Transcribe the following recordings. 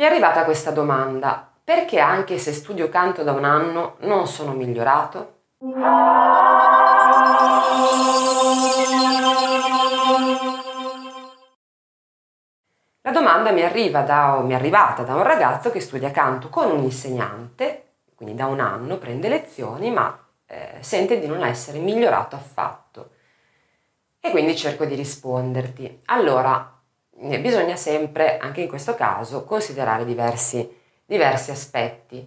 Mi è arrivata questa domanda, perché anche se studio canto da un anno non sono migliorato? La domanda mi, arriva da, mi è arrivata da un ragazzo che studia canto con un insegnante, quindi da un anno prende lezioni, ma eh, sente di non essere migliorato affatto. E quindi cerco di risponderti. Allora, bisogna sempre, anche in questo caso, considerare diversi, diversi aspetti.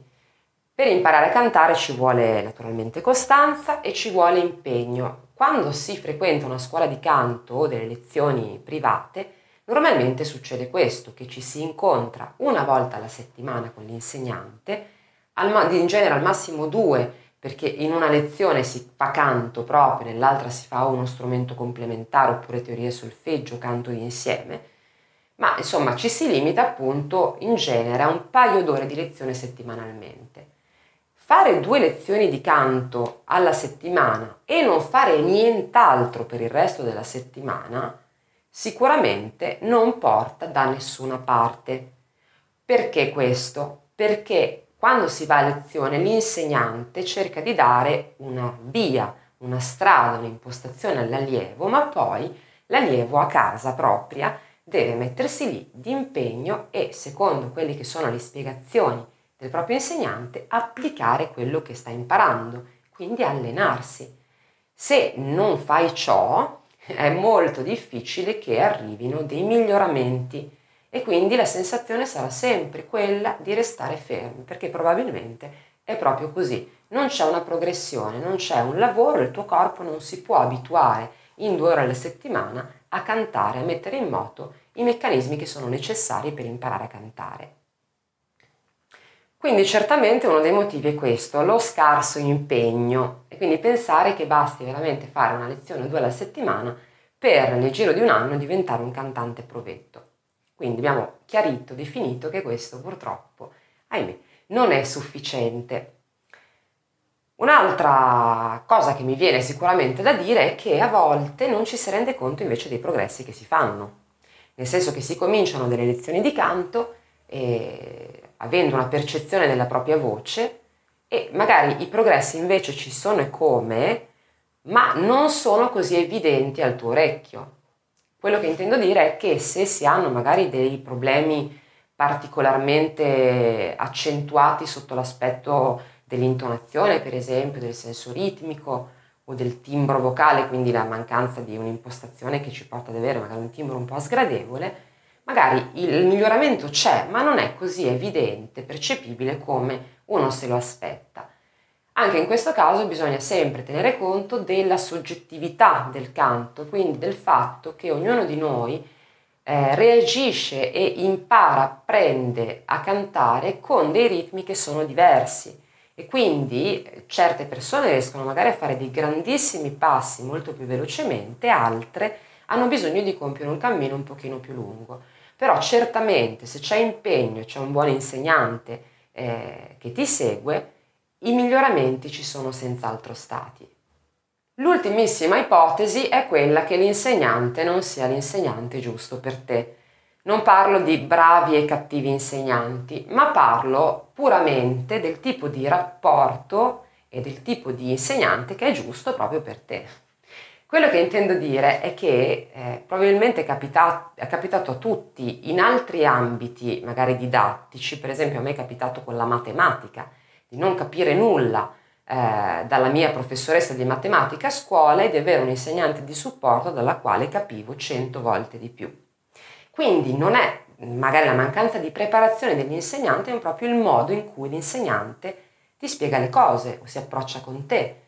Per imparare a cantare ci vuole naturalmente costanza e ci vuole impegno. Quando si frequenta una scuola di canto o delle lezioni private, normalmente succede questo, che ci si incontra una volta alla settimana con l'insegnante, in genere al massimo due perché in una lezione si fa canto proprio, nell'altra si fa uno strumento complementare oppure teoria solfeggio, canto insieme, ma insomma ci si limita appunto in genere a un paio d'ore di lezione settimanalmente. Fare due lezioni di canto alla settimana e non fare nient'altro per il resto della settimana sicuramente non porta da nessuna parte. Perché questo? Perché quando si va a lezione l'insegnante cerca di dare una via, una strada, un'impostazione all'allievo, ma poi l'allievo a casa propria deve mettersi lì di impegno e, secondo quelle che sono le spiegazioni del proprio insegnante, applicare quello che sta imparando, quindi allenarsi. Se non fai ciò, è molto difficile che arrivino dei miglioramenti e quindi la sensazione sarà sempre quella di restare fermi, perché probabilmente è proprio così. Non c'è una progressione, non c'è un lavoro, il tuo corpo non si può abituare in due ore alla settimana a cantare, a mettere in moto i meccanismi che sono necessari per imparare a cantare. Quindi certamente uno dei motivi è questo, lo scarso impegno e quindi pensare che basti veramente fare una lezione o due alla settimana per nel giro di un anno diventare un cantante provetto. Quindi abbiamo chiarito, definito che questo purtroppo, ahimè, non è sufficiente. Un'altra cosa che mi viene sicuramente da dire è che a volte non ci si rende conto invece dei progressi che si fanno, nel senso che si cominciano delle lezioni di canto eh, avendo una percezione della propria voce e magari i progressi invece ci sono e come, ma non sono così evidenti al tuo orecchio. Quello che intendo dire è che se si hanno magari dei problemi particolarmente accentuati sotto l'aspetto dell'intonazione, per esempio, del senso ritmico o del timbro vocale, quindi la mancanza di un'impostazione che ci porta ad avere magari un timbro un po' sgradevole, magari il miglioramento c'è, ma non è così evidente, percepibile come uno se lo aspetta. Anche in questo caso bisogna sempre tenere conto della soggettività del canto, quindi del fatto che ognuno di noi eh, reagisce e impara, apprende a cantare con dei ritmi che sono diversi e quindi eh, certe persone riescono magari a fare dei grandissimi passi molto più velocemente, altre hanno bisogno di compiere un cammino un pochino più lungo. Però certamente se c'è impegno, c'è un buon insegnante eh, che ti segue, i miglioramenti ci sono senz'altro stati. L'ultimissima ipotesi è quella che l'insegnante non sia l'insegnante giusto per te. Non parlo di bravi e cattivi insegnanti, ma parlo puramente del tipo di rapporto e del tipo di insegnante che è giusto proprio per te. Quello che intendo dire è che eh, probabilmente è capitato, è capitato a tutti in altri ambiti, magari didattici, per esempio a me è capitato con la matematica, di non capire nulla eh, dalla mia professoressa di matematica a scuola e di avere un insegnante di supporto dalla quale capivo cento volte di più. Quindi non è magari la mancanza di preparazione dell'insegnante, è proprio il modo in cui l'insegnante ti spiega le cose o si approccia con te.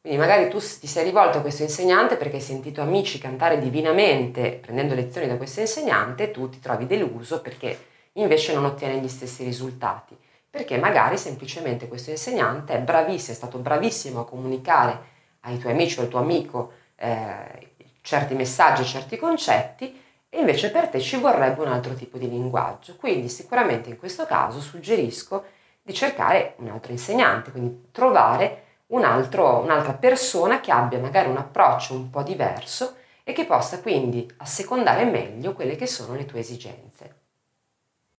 Quindi magari tu ti sei rivolto a questo insegnante perché hai sentito amici cantare divinamente prendendo lezioni da questo insegnante e tu ti trovi deluso perché invece non ottieni gli stessi risultati perché magari semplicemente questo insegnante è bravissimo, è stato bravissimo a comunicare ai tuoi amici o al tuo amico eh, certi messaggi, certi concetti e invece per te ci vorrebbe un altro tipo di linguaggio. Quindi sicuramente in questo caso suggerisco di cercare un altro insegnante, quindi trovare un altro, un'altra persona che abbia magari un approccio un po' diverso e che possa quindi assecondare meglio quelle che sono le tue esigenze.